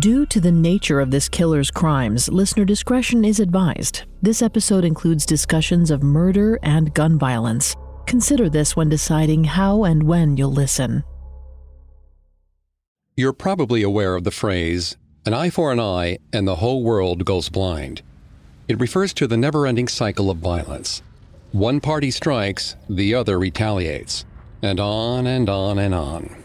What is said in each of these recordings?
Due to the nature of this killer's crimes, listener discretion is advised. This episode includes discussions of murder and gun violence. Consider this when deciding how and when you'll listen. You're probably aware of the phrase, an eye for an eye and the whole world goes blind. It refers to the never ending cycle of violence. One party strikes, the other retaliates, and on and on and on.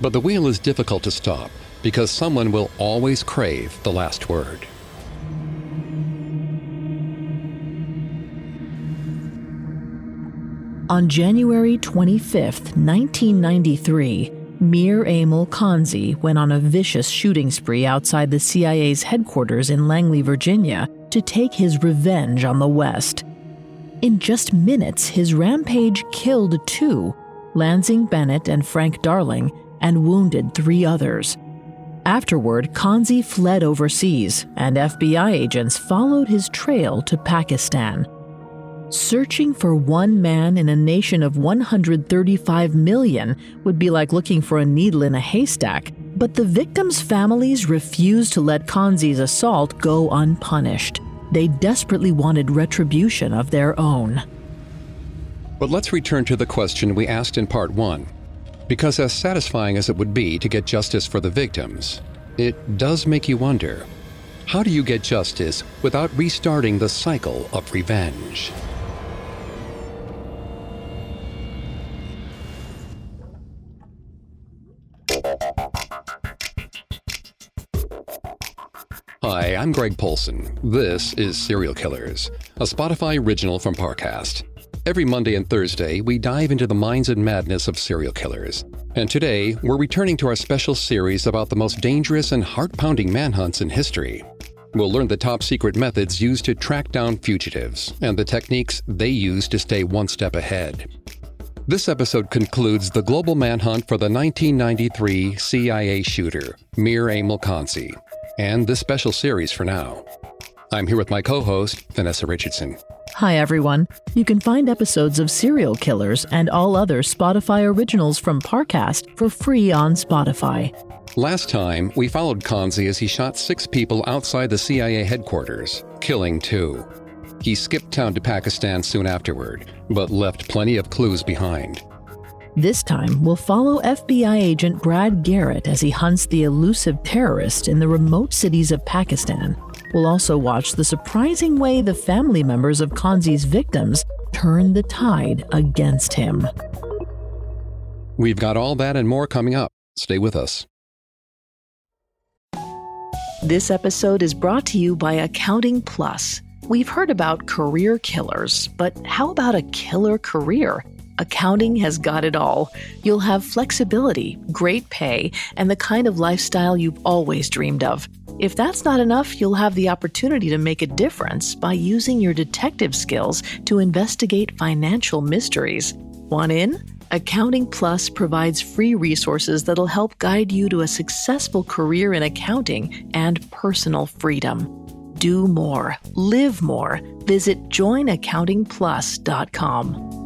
But the wheel is difficult to stop because someone will always crave the last word. On January 25, 1993, Mir Aimal Kansi went on a vicious shooting spree outside the CIA's headquarters in Langley, Virginia, to take his revenge on the West. In just minutes, his rampage killed two Lansing Bennett and Frank Darling and wounded three others. Afterward, Kansi fled overseas, and FBI agents followed his trail to Pakistan. Searching for one man in a nation of 135 million would be like looking for a needle in a haystack, but the victims' families refused to let Kansi's assault go unpunished. They desperately wanted retribution of their own. But let's return to the question we asked in part one because, as satisfying as it would be to get justice for the victims, it does make you wonder how do you get justice without restarting the cycle of revenge? Hi, I'm Greg Polson. This is Serial Killers, a Spotify original from Parcast. Every Monday and Thursday, we dive into the minds and madness of serial killers. And today, we're returning to our special series about the most dangerous and heart pounding manhunts in history. We'll learn the top secret methods used to track down fugitives and the techniques they use to stay one step ahead. This episode concludes the global manhunt for the 1993 CIA shooter, Mir Aimal Kansi, and this special series for now. I'm here with my co host, Vanessa Richardson. Hi, everyone. You can find episodes of Serial Killers and all other Spotify originals from Parcast for free on Spotify. Last time, we followed Kansi as he shot six people outside the CIA headquarters, killing two. He skipped town to Pakistan soon afterward, but left plenty of clues behind. This time, we'll follow FBI agent Brad Garrett as he hunts the elusive terrorist in the remote cities of Pakistan. We'll also watch the surprising way the family members of Kansi's victims turn the tide against him. We've got all that and more coming up. Stay with us. This episode is brought to you by Accounting Plus. We've heard about career killers, but how about a killer career? Accounting has got it all. You'll have flexibility, great pay, and the kind of lifestyle you've always dreamed of. If that's not enough, you'll have the opportunity to make a difference by using your detective skills to investigate financial mysteries. Want in? Accounting Plus provides free resources that'll help guide you to a successful career in accounting and personal freedom. Do more, live more. Visit joinaccountingplus.com.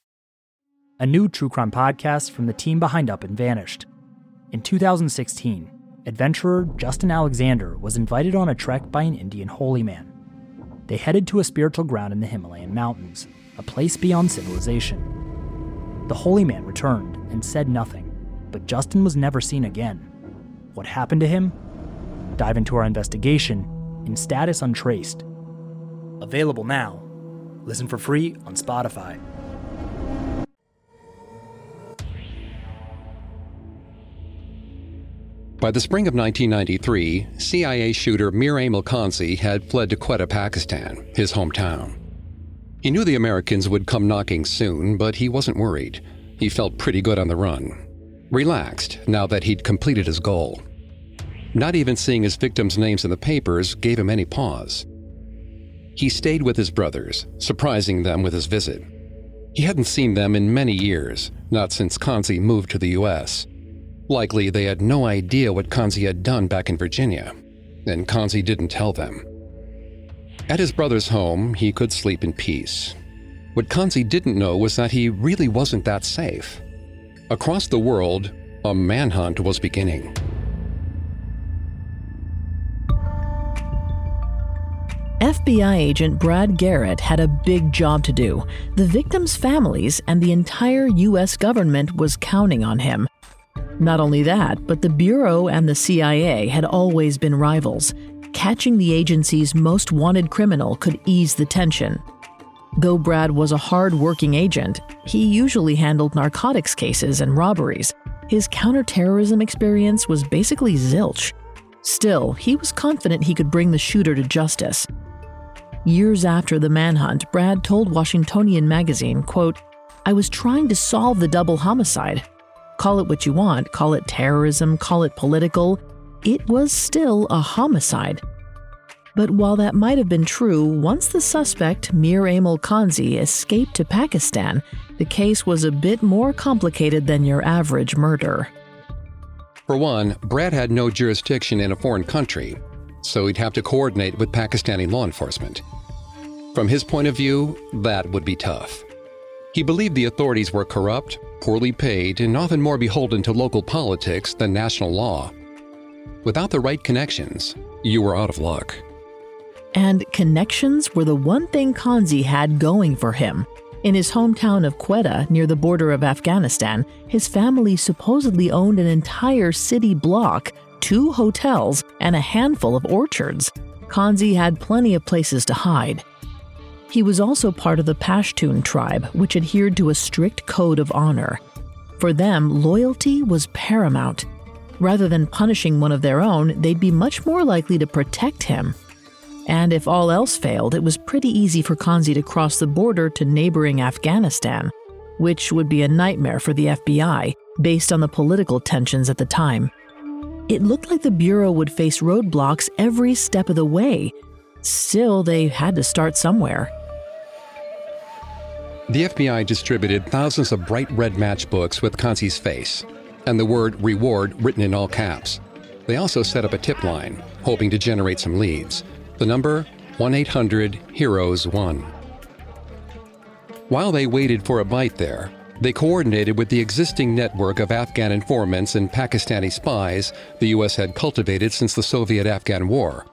A new true crime podcast from the team behind Up and Vanished. In 2016, adventurer Justin Alexander was invited on a trek by an Indian holy man. They headed to a spiritual ground in the Himalayan mountains, a place beyond civilization. The holy man returned and said nothing, but Justin was never seen again. What happened to him? Dive into our investigation in Status Untraced. Available now. Listen for free on Spotify. By the spring of 1993, CIA shooter Mir Aimal Kansi had fled to Quetta, Pakistan, his hometown. He knew the Americans would come knocking soon, but he wasn't worried. He felt pretty good on the run. Relaxed now that he'd completed his goal. Not even seeing his victims' names in the papers gave him any pause. He stayed with his brothers, surprising them with his visit. He hadn't seen them in many years, not since Kansi moved to the U.S. Likely they had no idea what Kansi had done back in Virginia, and Kansi didn't tell them. At his brother's home, he could sleep in peace. What Kansi didn't know was that he really wasn't that safe. Across the world, a manhunt was beginning. FBI agent Brad Garrett had a big job to do. The victims' families and the entire U.S. government was counting on him. Not only that, but the Bureau and the CIA had always been rivals. Catching the agency's most wanted criminal could ease the tension. Though Brad was a hard working agent, he usually handled narcotics cases and robberies. His counterterrorism experience was basically zilch. Still, he was confident he could bring the shooter to justice. Years after the manhunt, Brad told Washingtonian magazine, quote, I was trying to solve the double homicide. Call it what you want, call it terrorism, call it political. It was still a homicide. But while that might have been true, once the suspect, Mir Aimal Kansi, escaped to Pakistan, the case was a bit more complicated than your average murder. For one, Brad had no jurisdiction in a foreign country, so he'd have to coordinate with Pakistani law enforcement. From his point of view, that would be tough. He believed the authorities were corrupt, poorly paid, and often more beholden to local politics than national law. Without the right connections, you were out of luck. And connections were the one thing Kansi had going for him. In his hometown of Quetta, near the border of Afghanistan, his family supposedly owned an entire city block, two hotels, and a handful of orchards. Kansi had plenty of places to hide. He was also part of the Pashtun tribe, which adhered to a strict code of honor. For them, loyalty was paramount. Rather than punishing one of their own, they'd be much more likely to protect him. And if all else failed, it was pretty easy for Kansi to cross the border to neighboring Afghanistan, which would be a nightmare for the FBI, based on the political tensions at the time. It looked like the Bureau would face roadblocks every step of the way. Still, they had to start somewhere. The FBI distributed thousands of bright red matchbooks with Kansi's face and the word reward written in all caps. They also set up a tip line, hoping to generate some leads. The number 1 800 Heroes 1. While they waited for a bite there, they coordinated with the existing network of Afghan informants and Pakistani spies the U.S. had cultivated since the Soviet Afghan War.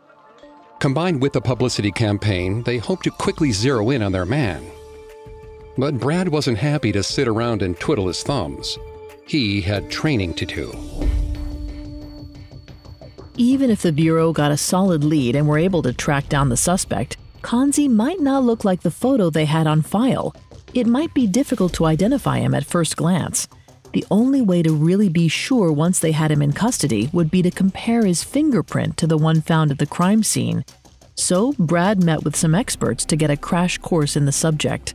Combined with the publicity campaign, they hoped to quickly zero in on their man. But Brad wasn't happy to sit around and twiddle his thumbs. He had training to do. Even if the Bureau got a solid lead and were able to track down the suspect, Kansi might not look like the photo they had on file. It might be difficult to identify him at first glance. The only way to really be sure once they had him in custody would be to compare his fingerprint to the one found at the crime scene. So, Brad met with some experts to get a crash course in the subject.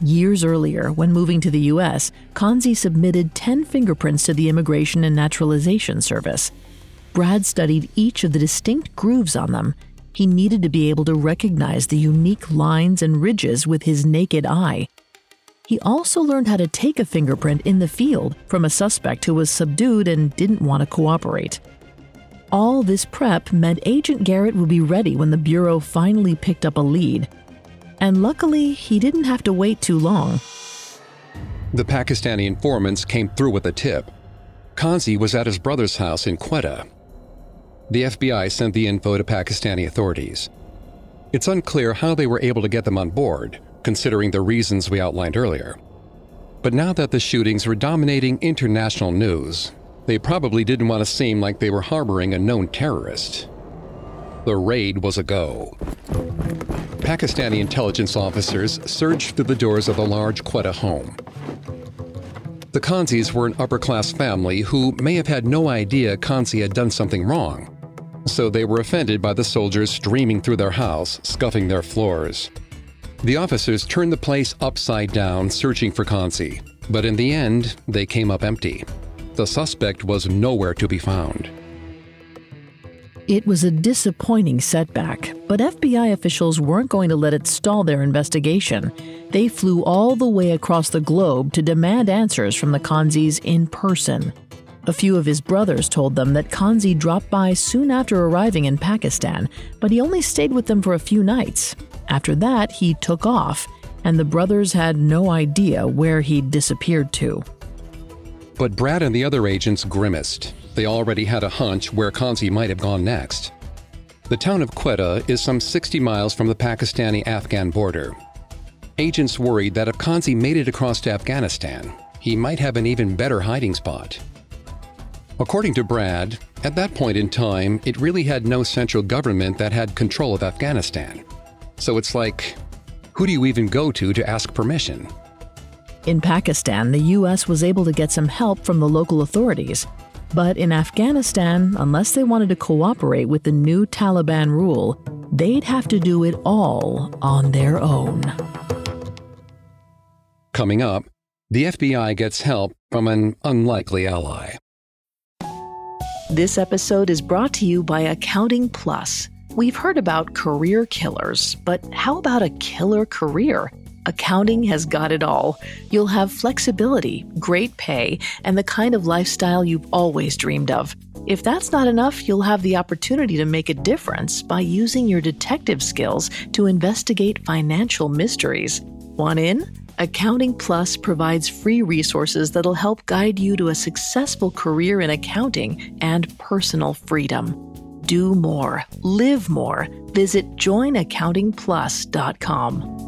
Years earlier, when moving to the US, Kansi submitted 10 fingerprints to the Immigration and Naturalization Service. Brad studied each of the distinct grooves on them. He needed to be able to recognize the unique lines and ridges with his naked eye. He also learned how to take a fingerprint in the field from a suspect who was subdued and didn't want to cooperate. All this prep meant Agent Garrett would be ready when the Bureau finally picked up a lead. And luckily, he didn't have to wait too long. The Pakistani informants came through with a tip Kansi was at his brother's house in Quetta. The FBI sent the info to Pakistani authorities. It's unclear how they were able to get them on board, considering the reasons we outlined earlier. But now that the shootings were dominating international news, they probably didn't want to seem like they were harboring a known terrorist. The raid was a go. Pakistani intelligence officers surged through the doors of the large Quetta home. The Kansis were an upper class family who may have had no idea Kansi had done something wrong, so they were offended by the soldiers streaming through their house, scuffing their floors. The officers turned the place upside down, searching for Kansi, but in the end, they came up empty. The suspect was nowhere to be found. It was a disappointing setback, but FBI officials weren't going to let it stall their investigation. They flew all the way across the globe to demand answers from the Kansis in person. A few of his brothers told them that Kansi dropped by soon after arriving in Pakistan, but he only stayed with them for a few nights. After that, he took off, and the brothers had no idea where he'd disappeared to. But Brad and the other agents grimaced. They already had a hunch where Kansi might have gone next. The town of Quetta is some 60 miles from the Pakistani Afghan border. Agents worried that if Kansi made it across to Afghanistan, he might have an even better hiding spot. According to Brad, at that point in time, it really had no central government that had control of Afghanistan. So it's like, who do you even go to to ask permission? In Pakistan, the U.S. was able to get some help from the local authorities. But in Afghanistan, unless they wanted to cooperate with the new Taliban rule, they'd have to do it all on their own. Coming up, the FBI gets help from an unlikely ally. This episode is brought to you by Accounting Plus. We've heard about career killers, but how about a killer career? Accounting has got it all. You'll have flexibility, great pay, and the kind of lifestyle you've always dreamed of. If that's not enough, you'll have the opportunity to make a difference by using your detective skills to investigate financial mysteries. Want in? Accounting Plus provides free resources that'll help guide you to a successful career in accounting and personal freedom. Do more, live more. Visit joinaccountingplus.com.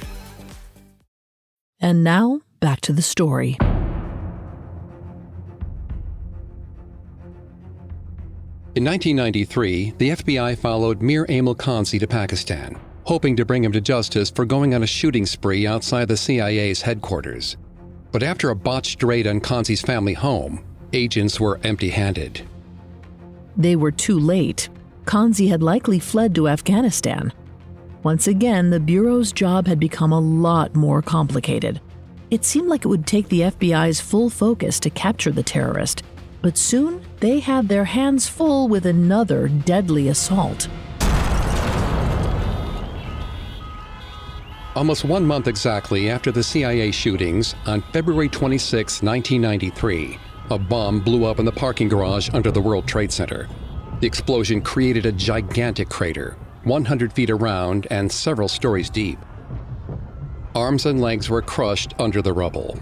And now, back to the story. In 1993, the FBI followed Mir Aimal Kansi to Pakistan hoping to bring him to justice for going on a shooting spree outside the CIA's headquarters. But after a botched raid on Kansi's family home, agents were empty handed. They were too late. Kansi had likely fled to Afghanistan. Once again, the Bureau's job had become a lot more complicated. It seemed like it would take the FBI's full focus to capture the terrorist, but soon they had their hands full with another deadly assault. Almost one month exactly after the CIA shootings, on February 26, 1993, a bomb blew up in the parking garage under the World Trade Center. The explosion created a gigantic crater, 100 feet around and several stories deep. Arms and legs were crushed under the rubble.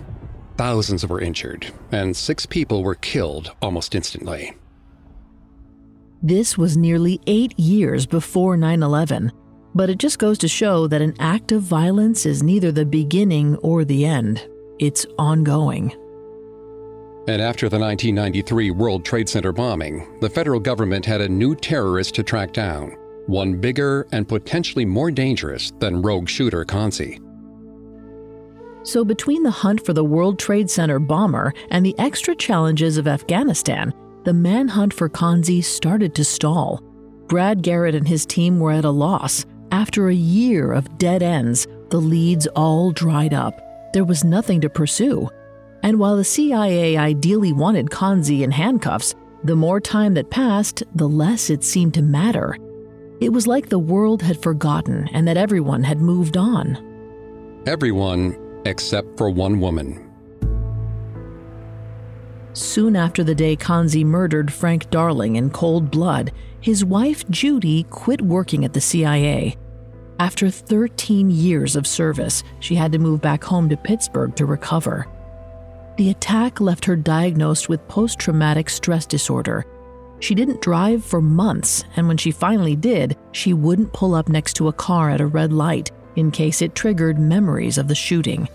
Thousands were injured, and six people were killed almost instantly. This was nearly eight years before 9 11 but it just goes to show that an act of violence is neither the beginning or the end, it's ongoing. And after the 1993 World Trade Center bombing, the federal government had a new terrorist to track down, one bigger and potentially more dangerous than rogue shooter Kansi. So, between the hunt for the World Trade Center bomber and the extra challenges of Afghanistan, the manhunt for Kansi started to stall. Brad Garrett and his team were at a loss, after a year of dead ends, the leads all dried up. There was nothing to pursue. And while the CIA ideally wanted Kansi in handcuffs, the more time that passed, the less it seemed to matter. It was like the world had forgotten and that everyone had moved on. Everyone except for one woman. Soon after the day Kansi murdered Frank Darling in cold blood, his wife Judy quit working at the CIA. After 13 years of service, she had to move back home to Pittsburgh to recover. The attack left her diagnosed with post traumatic stress disorder. She didn't drive for months, and when she finally did, she wouldn't pull up next to a car at a red light in case it triggered memories of the shooting.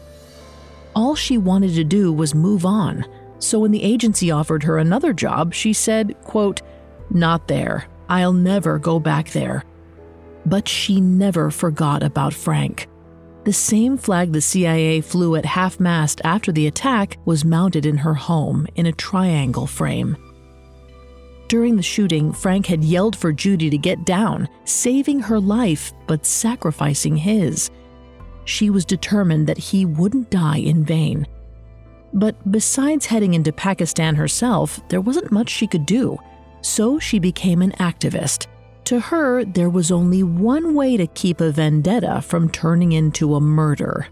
All she wanted to do was move on, so when the agency offered her another job, she said, quote, "Not there. I'll never go back there." But she never forgot about Frank. The same flag the CIA flew at half mast after the attack was mounted in her home in a triangle frame. During the shooting, Frank had yelled for Judy to get down, saving her life but sacrificing his. She was determined that he wouldn't die in vain. But besides heading into Pakistan herself, there wasn't much she could do, so she became an activist to her, there was only one way to keep a vendetta from turning into a murder.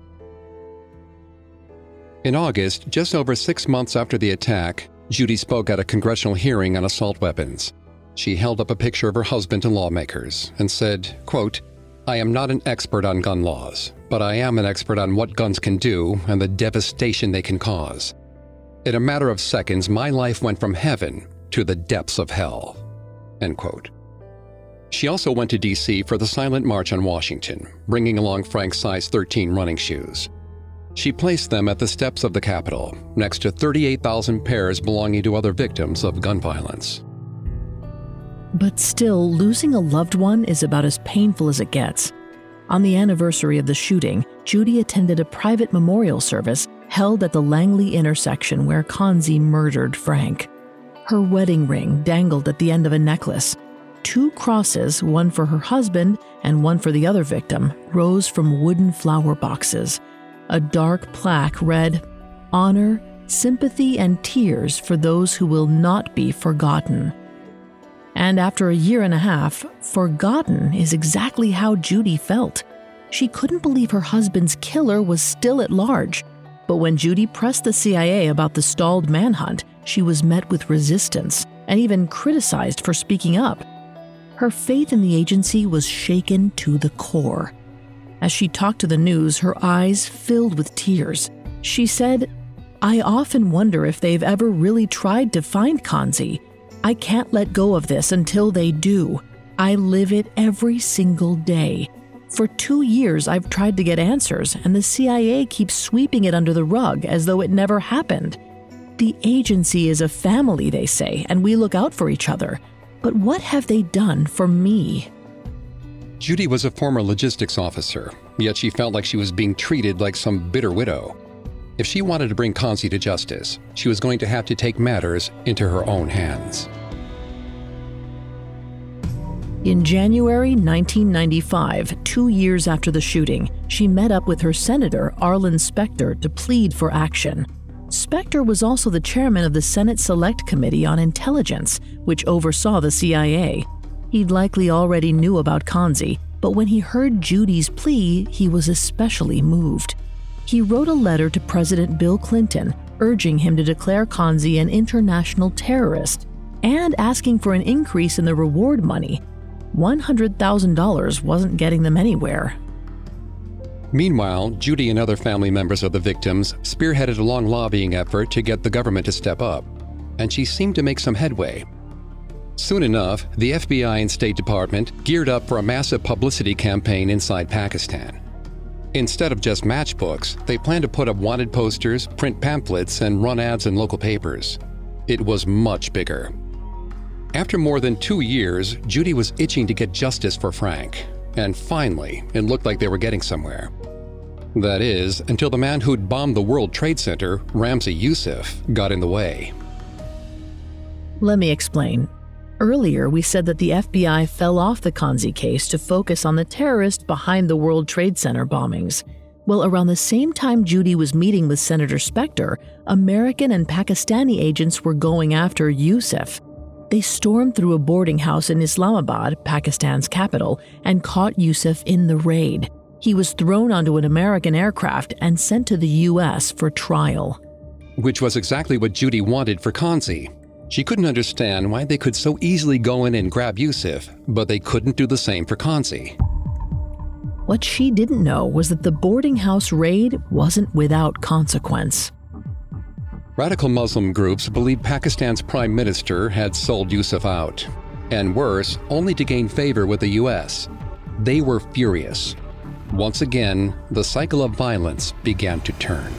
In August, just over six months after the attack, Judy spoke at a congressional hearing on assault weapons. She held up a picture of her husband to lawmakers and said, quote, I am not an expert on gun laws, but I am an expert on what guns can do and the devastation they can cause. In a matter of seconds, my life went from heaven to the depths of hell. End quote. She also went to D.C. for the silent march on Washington, bringing along Frank's size 13 running shoes. She placed them at the steps of the Capitol, next to 38,000 pairs belonging to other victims of gun violence. But still, losing a loved one is about as painful as it gets. On the anniversary of the shooting, Judy attended a private memorial service held at the Langley intersection where Kansi murdered Frank. Her wedding ring dangled at the end of a necklace, Two crosses, one for her husband and one for the other victim, rose from wooden flower boxes. A dark plaque read, Honor, sympathy, and tears for those who will not be forgotten. And after a year and a half, forgotten is exactly how Judy felt. She couldn't believe her husband's killer was still at large. But when Judy pressed the CIA about the stalled manhunt, she was met with resistance and even criticized for speaking up. Her faith in the agency was shaken to the core. As she talked to the news, her eyes filled with tears. She said, I often wonder if they've ever really tried to find Kansi. I can't let go of this until they do. I live it every single day. For two years, I've tried to get answers, and the CIA keeps sweeping it under the rug as though it never happened. The agency is a family, they say, and we look out for each other. But what have they done for me? Judy was a former logistics officer, yet she felt like she was being treated like some bitter widow. If she wanted to bring Kansi to justice, she was going to have to take matters into her own hands. In January 1995, two years after the shooting, she met up with her senator, Arlen Specter, to plead for action. Specter was also the chairman of the Senate Select Committee on Intelligence, which oversaw the CIA. He'd likely already knew about Kansi, but when he heard Judy's plea, he was especially moved. He wrote a letter to President Bill Clinton urging him to declare Kansi an international terrorist and asking for an increase in the reward money. $100,000 wasn't getting them anywhere. Meanwhile, Judy and other family members of the victims spearheaded a long lobbying effort to get the government to step up, and she seemed to make some headway. Soon enough, the FBI and State Department geared up for a massive publicity campaign inside Pakistan. Instead of just matchbooks, they planned to put up wanted posters, print pamphlets, and run ads in local papers. It was much bigger. After more than two years, Judy was itching to get justice for Frank, and finally, it looked like they were getting somewhere. That is, until the man who'd bombed the World Trade Center, Ramzi Youssef, got in the way. Let me explain. Earlier, we said that the FBI fell off the Kansi case to focus on the terrorist behind the World Trade Center bombings. Well, around the same time Judy was meeting with Senator Specter, American and Pakistani agents were going after Yusuf. They stormed through a boarding house in Islamabad, Pakistan's capital, and caught Yusuf in the raid. He was thrown onto an American aircraft and sent to the U.S. for trial. Which was exactly what Judy wanted for Kansi. She couldn't understand why they could so easily go in and grab Yusuf, but they couldn't do the same for Kansi. What she didn't know was that the boarding house raid wasn't without consequence. Radical Muslim groups believed Pakistan's prime minister had sold Yusuf out, and worse, only to gain favor with the US. They were furious. Once again, the cycle of violence began to turn.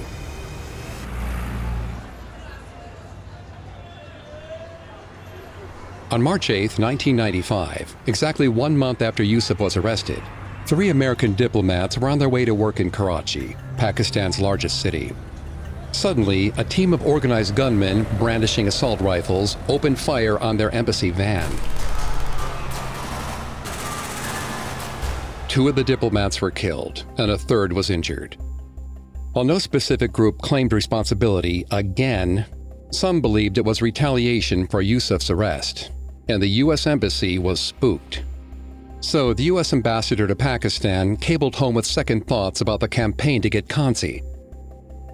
On March 8, 1995, exactly one month after Yusuf was arrested, Three American diplomats were on their way to work in Karachi, Pakistan's largest city. Suddenly, a team of organized gunmen brandishing assault rifles opened fire on their embassy van. Two of the diplomats were killed, and a third was injured. While no specific group claimed responsibility, again, some believed it was retaliation for Yusuf's arrest, and the U.S. Embassy was spooked. So the U.S. ambassador to Pakistan cabled home with second thoughts about the campaign to get Kansi.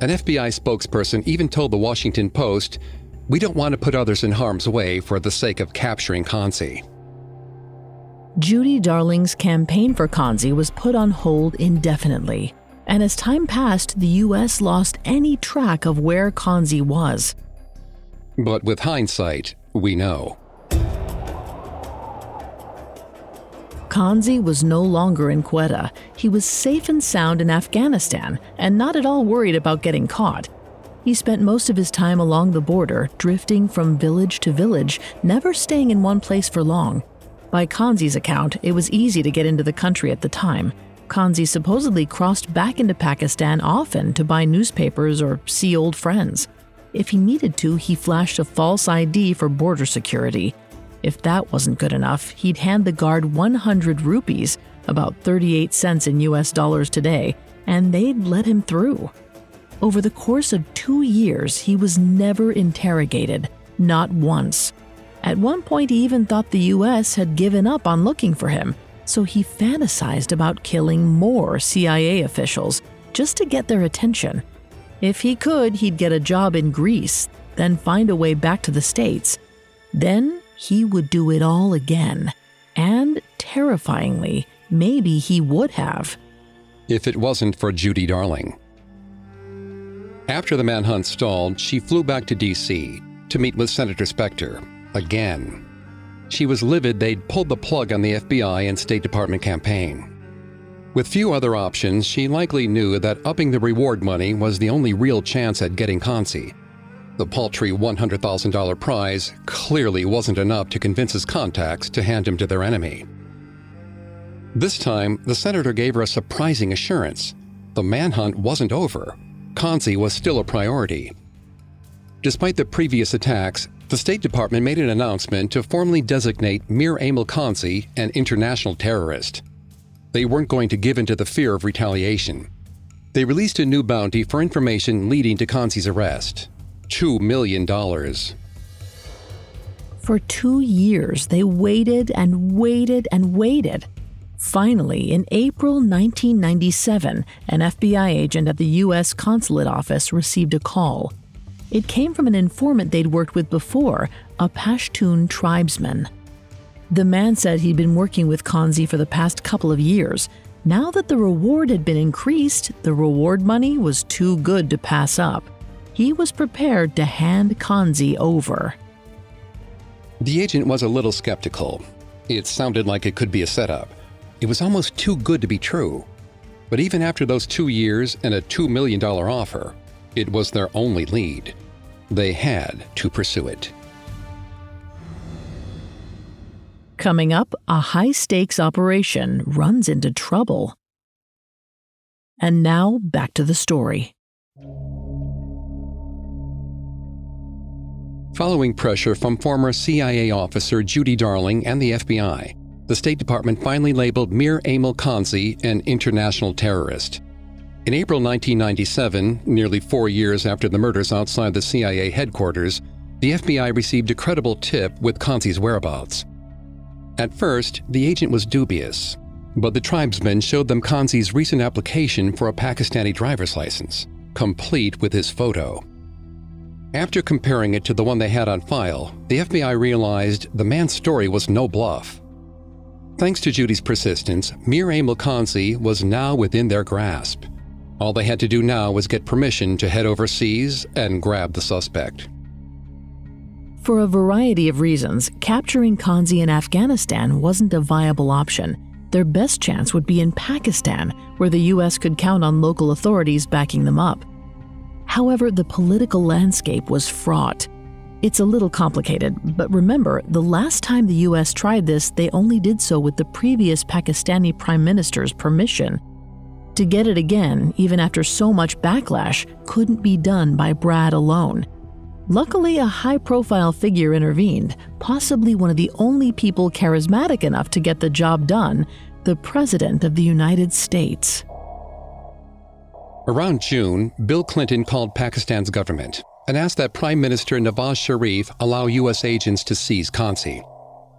An FBI spokesperson even told the Washington Post, We don't want to put others in harm's way for the sake of capturing Kansi. Judy Darling's campaign for Kansi was put on hold indefinitely, and as time passed, the U.S. lost any track of where Kansi was. But with hindsight, we know. Kansi was no longer in Quetta. He was safe and sound in Afghanistan and not at all worried about getting caught. He spent most of his time along the border, drifting from village to village, never staying in one place for long. By Kansi's account, it was easy to get into the country at the time. Kansi supposedly crossed back into Pakistan often to buy newspapers or see old friends. If he needed to, he flashed a false ID for border security. If that wasn't good enough, he'd hand the guard 100 rupees, about 38 cents in US dollars today, and they'd let him through. Over the course of two years, he was never interrogated, not once. At one point, he even thought the US had given up on looking for him, so he fantasized about killing more CIA officials just to get their attention. If he could, he'd get a job in Greece, then find a way back to the States. Then he would do it all again. And terrifyingly, maybe he would have. If it wasn't for Judy Darling. After the manhunt stalled, she flew back to D.C. to meet with Senator Specter again. She was livid they'd pulled the plug on the FBI and State Department campaign. With few other options, she likely knew that upping the reward money was the only real chance at getting Kansi. The paltry $100,000 prize clearly wasn't enough to convince his contacts to hand him to their enemy. This time, the senator gave her a surprising assurance. The manhunt wasn't over. Kansi was still a priority. Despite the previous attacks, the State Department made an announcement to formally designate Mir Aimal Kansi an international terrorist. They weren't going to give in to the fear of retaliation. They released a new bounty for information leading to Kansi's arrest. $2 million. For two years, they waited and waited and waited. Finally, in April 1997, an FBI agent at the U.S. consulate office received a call. It came from an informant they'd worked with before, a Pashtun tribesman. The man said he'd been working with Kansi for the past couple of years. Now that the reward had been increased, the reward money was too good to pass up he was prepared to hand Kansi over. The agent was a little skeptical. It sounded like it could be a setup. It was almost too good to be true. But even after those two years and a $2 million offer, it was their only lead. They had to pursue it. Coming up, a high stakes operation runs into trouble. And now back to the story. Following pressure from former CIA officer Judy Darling and the FBI, the State Department finally labeled Mir Aimal Kansi an international terrorist. In April 1997, nearly four years after the murders outside the CIA headquarters, the FBI received a credible tip with Kansi's whereabouts. At first, the agent was dubious, but the tribesmen showed them Kansi's recent application for a Pakistani driver's license, complete with his photo. After comparing it to the one they had on file, the FBI realized the man's story was no bluff. Thanks to Judy's persistence, Mir Aimal Kansi was now within their grasp. All they had to do now was get permission to head overseas and grab the suspect. For a variety of reasons, capturing Kansi in Afghanistan wasn't a viable option. Their best chance would be in Pakistan, where the U.S. could count on local authorities backing them up. However, the political landscape was fraught. It's a little complicated, but remember, the last time the US tried this, they only did so with the previous Pakistani Prime Minister's permission. To get it again, even after so much backlash, couldn't be done by Brad alone. Luckily, a high profile figure intervened, possibly one of the only people charismatic enough to get the job done the President of the United States. Around June, Bill Clinton called Pakistan's government and asked that Prime Minister Nawaz Sharif allow U.S. agents to seize Kansi.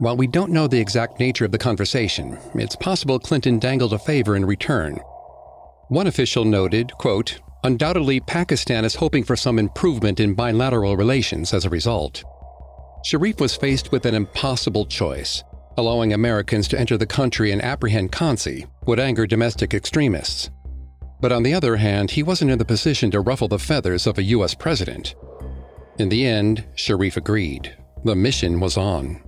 While we don't know the exact nature of the conversation, it's possible Clinton dangled a favor in return. One official noted, quote, Undoubtedly, Pakistan is hoping for some improvement in bilateral relations as a result. Sharif was faced with an impossible choice. Allowing Americans to enter the country and apprehend Kansi would anger domestic extremists. But on the other hand, he wasn't in the position to ruffle the feathers of a U.S. president. In the end, Sharif agreed. The mission was on.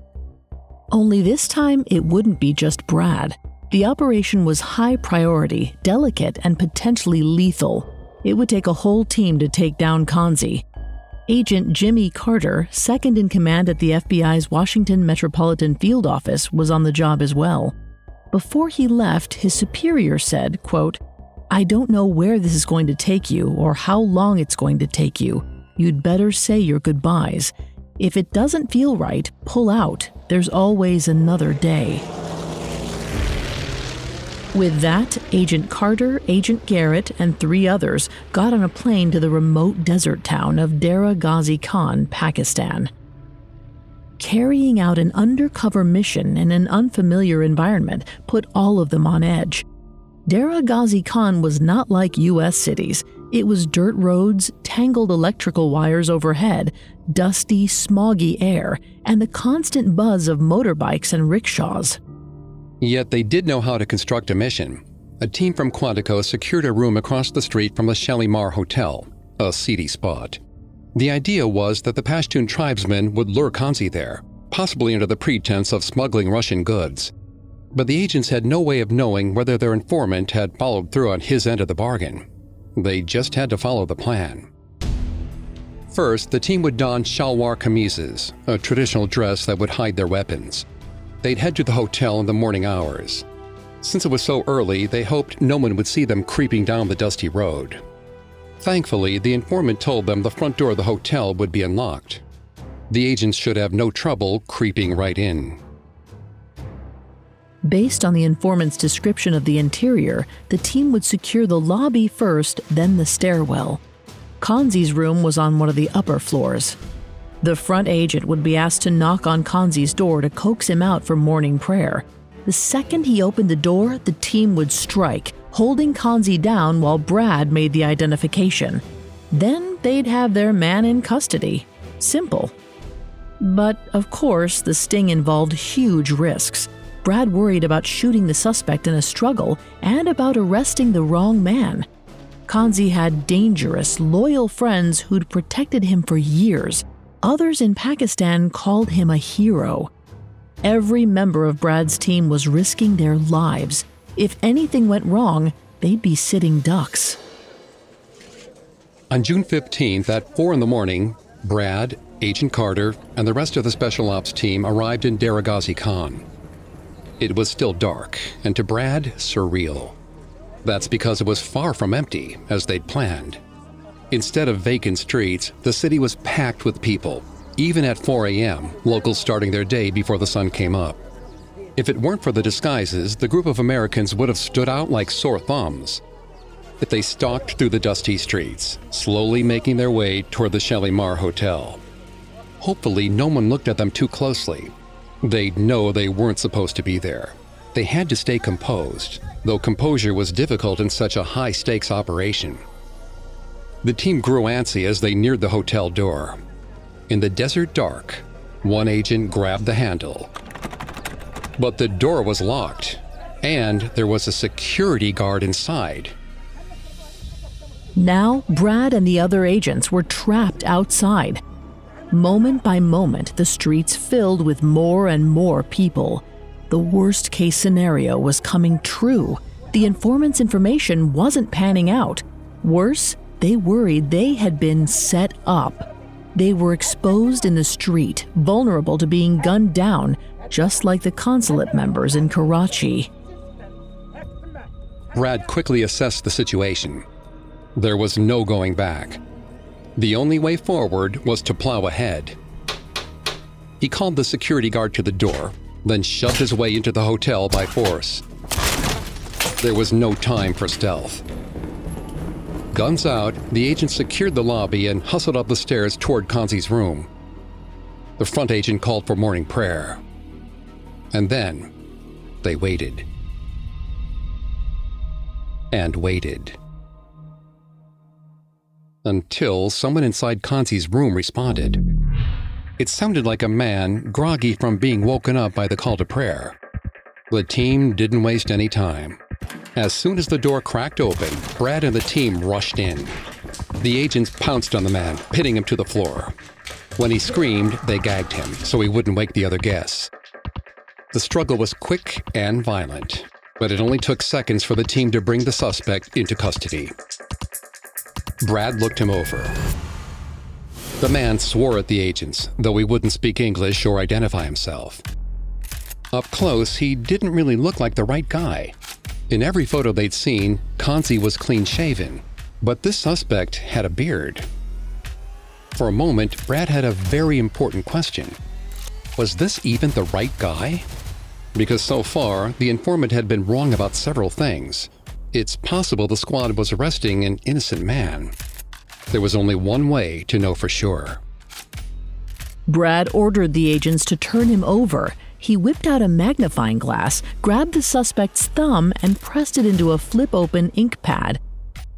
Only this time, it wouldn't be just Brad. The operation was high priority, delicate, and potentially lethal. It would take a whole team to take down Kansi. Agent Jimmy Carter, second in command at the FBI's Washington Metropolitan Field Office, was on the job as well. Before he left, his superior said, quote, I don't know where this is going to take you or how long it's going to take you. You'd better say your goodbyes. If it doesn't feel right, pull out. There's always another day. With that, Agent Carter, Agent Garrett, and three others got on a plane to the remote desert town of Dera Ghazi Khan, Pakistan. Carrying out an undercover mission in an unfamiliar environment put all of them on edge. Dera Ghazi Khan was not like U.S. cities. It was dirt roads, tangled electrical wires overhead, dusty, smoggy air, and the constant buzz of motorbikes and rickshaws. Yet they did know how to construct a mission. A team from Quantico secured a room across the street from the Shalimar Hotel, a seedy spot. The idea was that the Pashtun tribesmen would lure Kansi there, possibly under the pretense of smuggling Russian goods but the agents had no way of knowing whether their informant had followed through on his end of the bargain. They just had to follow the plan. First, the team would don shalwar kamises, a traditional dress that would hide their weapons. They'd head to the hotel in the morning hours. Since it was so early, they hoped no one would see them creeping down the dusty road. Thankfully, the informant told them the front door of the hotel would be unlocked. The agents should have no trouble creeping right in. Based on the informant's description of the interior, the team would secure the lobby first, then the stairwell. Kansi's room was on one of the upper floors. The front agent would be asked to knock on Kansi's door to coax him out for morning prayer. The second he opened the door, the team would strike, holding Kansi down while Brad made the identification. Then they'd have their man in custody. Simple. But of course, the sting involved huge risks. Brad worried about shooting the suspect in a struggle and about arresting the wrong man. Kansi had dangerous, loyal friends who'd protected him for years. Others in Pakistan called him a hero. Every member of Brad's team was risking their lives. If anything went wrong, they'd be sitting ducks. On June 15th at 4 in the morning, Brad, Agent Carter, and the rest of the Special Ops team arrived in Dera Ghazi Khan. It was still dark, and to Brad, surreal. That's because it was far from empty, as they'd planned. Instead of vacant streets, the city was packed with people, even at 4 a.m., locals starting their day before the sun came up. If it weren't for the disguises, the group of Americans would have stood out like sore thumbs. If they stalked through the dusty streets, slowly making their way toward the Shalimar Hotel. Hopefully, no one looked at them too closely. They'd know they weren't supposed to be there. They had to stay composed, though composure was difficult in such a high stakes operation. The team grew antsy as they neared the hotel door. In the desert dark, one agent grabbed the handle. But the door was locked, and there was a security guard inside. Now, Brad and the other agents were trapped outside. Moment by moment, the streets filled with more and more people. The worst case scenario was coming true. The informant's information wasn't panning out. Worse, they worried they had been set up. They were exposed in the street, vulnerable to being gunned down, just like the consulate members in Karachi. Brad quickly assessed the situation. There was no going back. The only way forward was to plow ahead. He called the security guard to the door, then shoved his way into the hotel by force. There was no time for stealth. Guns out, the agent secured the lobby and hustled up the stairs toward Kansi's room. The front agent called for morning prayer. And then they waited. And waited. Until someone inside Kansi's room responded. It sounded like a man groggy from being woken up by the call to prayer. The team didn't waste any time. As soon as the door cracked open, Brad and the team rushed in. The agents pounced on the man, pinning him to the floor. When he screamed, they gagged him so he wouldn't wake the other guests. The struggle was quick and violent, but it only took seconds for the team to bring the suspect into custody. Brad looked him over. The man swore at the agents, though he wouldn't speak English or identify himself. Up close, he didn't really look like the right guy. In every photo they'd seen, Kansi was clean shaven, but this suspect had a beard. For a moment, Brad had a very important question. Was this even the right guy? Because so far, the informant had been wrong about several things. It's possible the squad was arresting an innocent man. There was only one way to know for sure. Brad ordered the agents to turn him over. He whipped out a magnifying glass, grabbed the suspect's thumb, and pressed it into a flip open ink pad.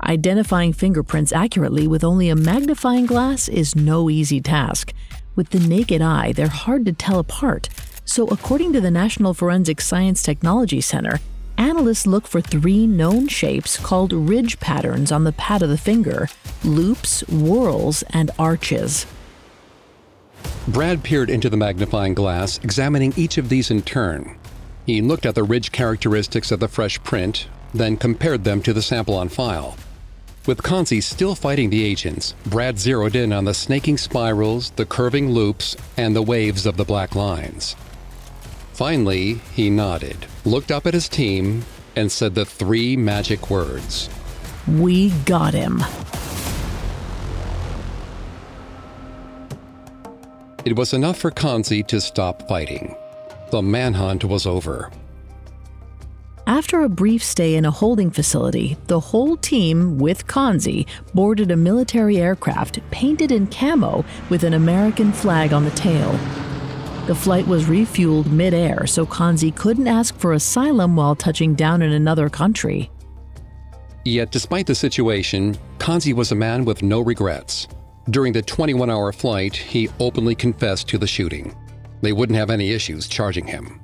Identifying fingerprints accurately with only a magnifying glass is no easy task. With the naked eye, they're hard to tell apart. So, according to the National Forensic Science Technology Center, analysts look for three known shapes called ridge patterns on the pad of the finger loops, whorls, and arches. Brad peered into the magnifying glass, examining each of these in turn. He looked at the ridge characteristics of the fresh print, then compared them to the sample on file. With Kansi still fighting the agents, Brad zeroed in on the snaking spirals, the curving loops, and the waves of the black lines. Finally, he nodded, looked up at his team, and said the three magic words We got him. It was enough for Kansi to stop fighting. The manhunt was over. After a brief stay in a holding facility, the whole team, with Kansi, boarded a military aircraft painted in camo with an American flag on the tail. The flight was refueled midair, so Kansi couldn't ask for asylum while touching down in another country. Yet, despite the situation, Kansi was a man with no regrets. During the 21 hour flight, he openly confessed to the shooting. They wouldn't have any issues charging him.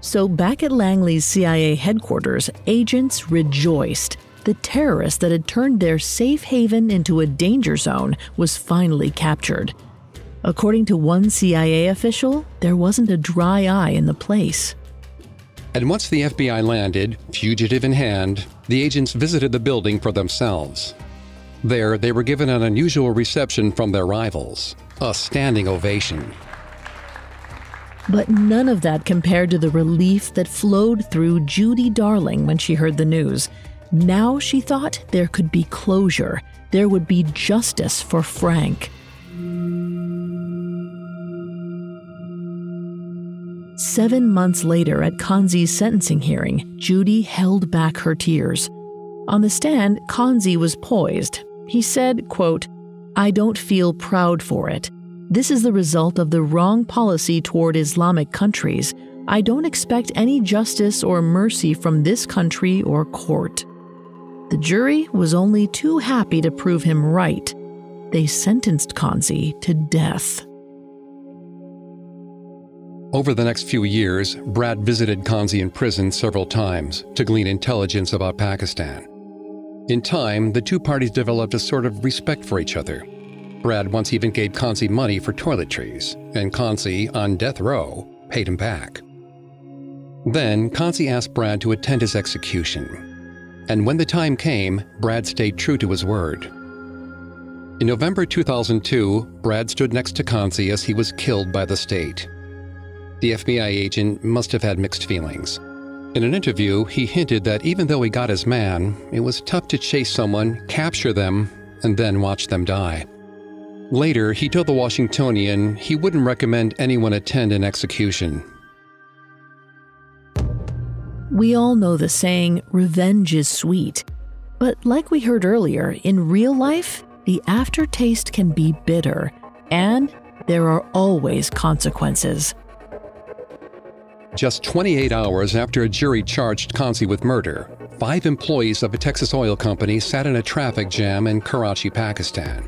So, back at Langley's CIA headquarters, agents rejoiced. The terrorist that had turned their safe haven into a danger zone was finally captured. According to one CIA official, there wasn't a dry eye in the place. And once the FBI landed, fugitive in hand, the agents visited the building for themselves. There, they were given an unusual reception from their rivals a standing ovation. But none of that compared to the relief that flowed through Judy Darling when she heard the news. Now she thought there could be closure, there would be justice for Frank. Seven months later, at Kansi's sentencing hearing, Judy held back her tears. On the stand, Kansi was poised. He said, quote, I don't feel proud for it. This is the result of the wrong policy toward Islamic countries. I don't expect any justice or mercy from this country or court. The jury was only too happy to prove him right. They sentenced Kansi to death. Over the next few years, Brad visited Kansi in prison several times to glean intelligence about Pakistan. In time, the two parties developed a sort of respect for each other. Brad once even gave Kansi money for toiletries, and Kansi, on death row, paid him back. Then, Kansi asked Brad to attend his execution. And when the time came, Brad stayed true to his word. In November 2002, Brad stood next to Kansi as he was killed by the state. The FBI agent must have had mixed feelings. In an interview, he hinted that even though he got his man, it was tough to chase someone, capture them, and then watch them die. Later, he told the Washingtonian he wouldn't recommend anyone attend an execution. We all know the saying, revenge is sweet. But like we heard earlier, in real life, the aftertaste can be bitter, and there are always consequences. Just 28 hours after a jury charged Kansi with murder, five employees of a Texas oil company sat in a traffic jam in Karachi, Pakistan.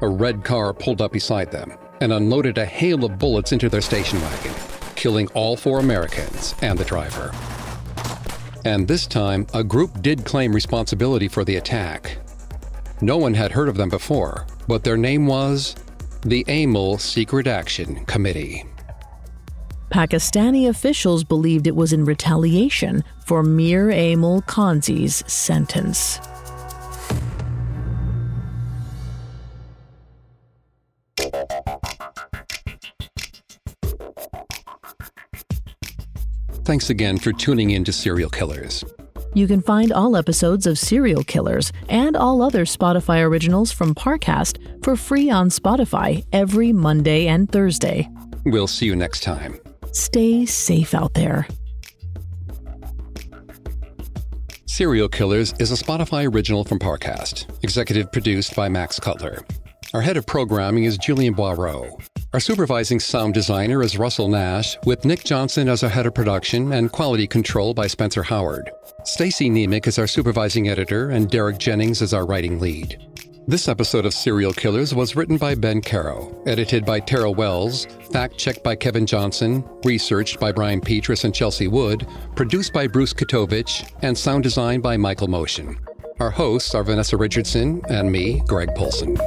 A red car pulled up beside them and unloaded a hail of bullets into their station wagon, killing all four Americans and the driver. And this time, a group did claim responsibility for the attack. No one had heard of them before, but their name was the Aimal Secret Action Committee. Pakistani officials believed it was in retaliation for Mir Aimal Kansi's sentence. Thanks again for tuning in to Serial Killers. You can find all episodes of Serial Killers and all other Spotify originals from Parcast for free on Spotify every Monday and Thursday. We'll see you next time. Stay safe out there. Serial Killers is a Spotify original from Parcast, executive produced by Max Cutler. Our head of programming is Julian Boireau. Our supervising sound designer is Russell Nash, with Nick Johnson as our head of production and quality control by Spencer Howard. Stacy Nemec is our supervising editor, and Derek Jennings is our writing lead. This episode of Serial Killers was written by Ben Caro, edited by Tara Wells, fact checked by Kevin Johnson, researched by Brian Petrus and Chelsea Wood, produced by Bruce Katovich, and sound designed by Michael Motion. Our hosts are Vanessa Richardson and me, Greg Polcyn.